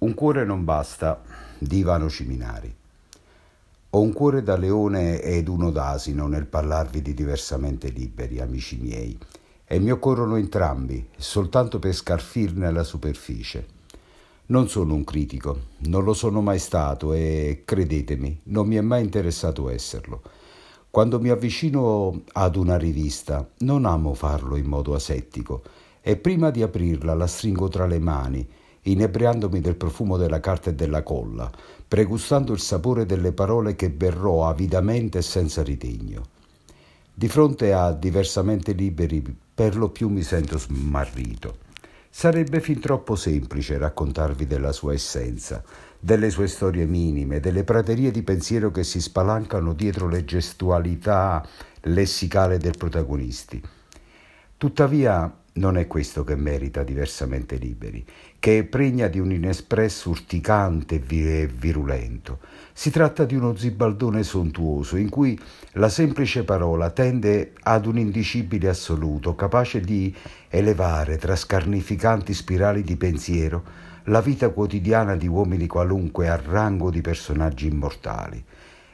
Un cuore non basta, di Ivano Ciminari. Ho un cuore da leone ed uno d'asino nel parlarvi di diversamente liberi, amici miei, e mi occorrono entrambi, soltanto per scalfirne la superficie. Non sono un critico, non lo sono mai stato e, credetemi, non mi è mai interessato esserlo. Quando mi avvicino ad una rivista, non amo farlo in modo asettico, e prima di aprirla la stringo tra le mani, inebriandomi del profumo della carta e della colla, pregustando il sapore delle parole che berrò avidamente e senza ritegno. Di fronte a diversamente liberi, per lo più mi sento smarrito. Sarebbe fin troppo semplice raccontarvi della sua essenza, delle sue storie minime, delle praterie di pensiero che si spalancano dietro le gestualità lessicale del protagonisti. Tuttavia, non è questo che merita diversamente liberi, che è pregna di un inespresso urticante e virulento. Si tratta di uno zibaldone sontuoso in cui la semplice parola tende ad un indicibile assoluto, capace di elevare tra scarnificanti spirali di pensiero la vita quotidiana di uomini qualunque a rango di personaggi immortali.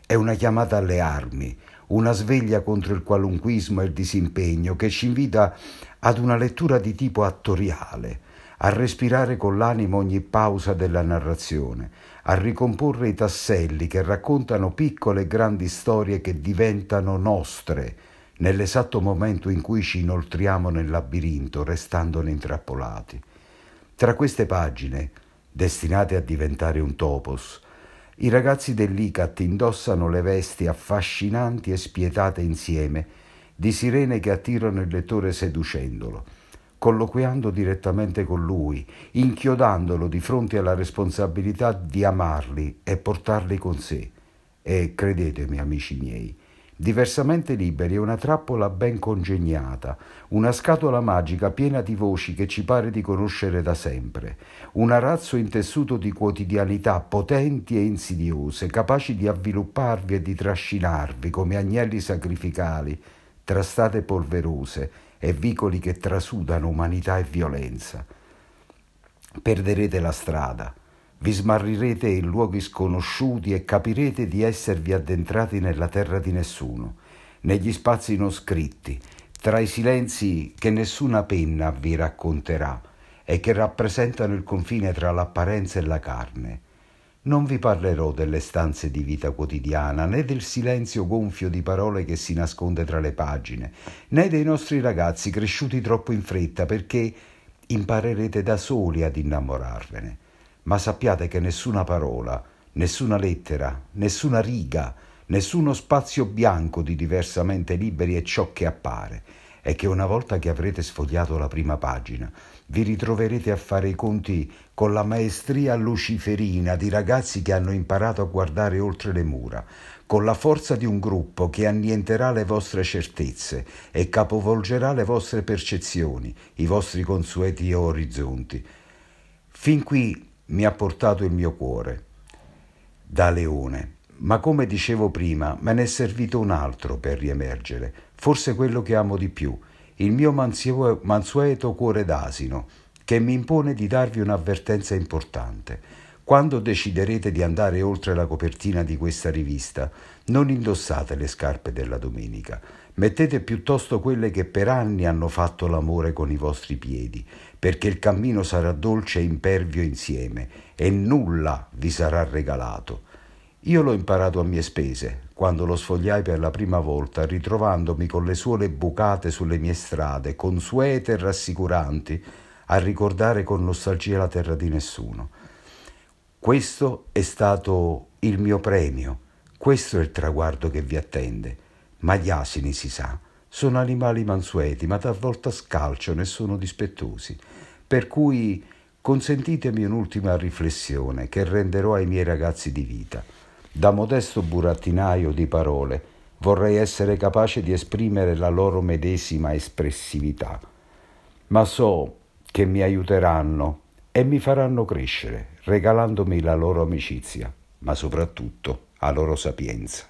È una chiamata alle armi, una sveglia contro il qualunquismo e il disimpegno che ci invita ad una lettura di tipo attoriale, a respirare con l'animo ogni pausa della narrazione, a ricomporre i tasselli che raccontano piccole e grandi storie che diventano nostre nell'esatto momento in cui ci inoltriamo nel labirinto, restandone intrappolati. Tra queste pagine, destinate a diventare un topos, i ragazzi dell'ICAT indossano le vesti affascinanti e spietate insieme di sirene che attirano il lettore seducendolo, colloquiando direttamente con lui, inchiodandolo di fronte alla responsabilità di amarli e portarli con sé. E credetemi, amici miei, Diversamente liberi è una trappola ben congegnata, una scatola magica piena di voci che ci pare di conoscere da sempre, un arazzo intessuto di quotidianità potenti e insidiose, capaci di avvilupparvi e di trascinarvi come agnelli sacrificali tra strade polverose e vicoli che trasudano umanità e violenza. Perderete la strada, vi smarrirete in luoghi sconosciuti e capirete di esservi addentrati nella terra di nessuno, negli spazi non scritti, tra i silenzi che nessuna penna vi racconterà e che rappresentano il confine tra l'apparenza e la carne non vi parlerò delle stanze di vita quotidiana, né del silenzio gonfio di parole che si nasconde tra le pagine, né dei nostri ragazzi cresciuti troppo in fretta perché imparerete da soli ad innamorarvene. Ma sappiate che nessuna parola, nessuna lettera, nessuna riga, nessuno spazio bianco di diversamente liberi è ciò che appare è che una volta che avrete sfogliato la prima pagina, vi ritroverete a fare i conti con la maestria luciferina di ragazzi che hanno imparato a guardare oltre le mura, con la forza di un gruppo che annienterà le vostre certezze e capovolgerà le vostre percezioni, i vostri consueti orizzonti. Fin qui mi ha portato il mio cuore, da leone ma come dicevo prima, me ne è servito un altro per riemergere, forse quello che amo di più, il mio mansueto cuore d'asino, che mi impone di darvi un'avvertenza importante. Quando deciderete di andare oltre la copertina di questa rivista, non indossate le scarpe della domenica, mettete piuttosto quelle che per anni hanno fatto l'amore con i vostri piedi, perché il cammino sarà dolce e impervio insieme e nulla vi sarà regalato. Io l'ho imparato a mie spese, quando lo sfogliai per la prima volta, ritrovandomi con le suole bucate sulle mie strade, consuete e rassicuranti, a ricordare con nostalgia la terra di nessuno. Questo è stato il mio premio, questo è il traguardo che vi attende. Ma gli asini, si sa, sono animali mansueti, ma talvolta scalciano e sono dispettosi. Per cui consentitemi un'ultima riflessione che renderò ai miei ragazzi di vita. Da modesto burattinaio di parole vorrei essere capace di esprimere la loro medesima espressività, ma so che mi aiuteranno e mi faranno crescere, regalandomi la loro amicizia, ma soprattutto la loro sapienza.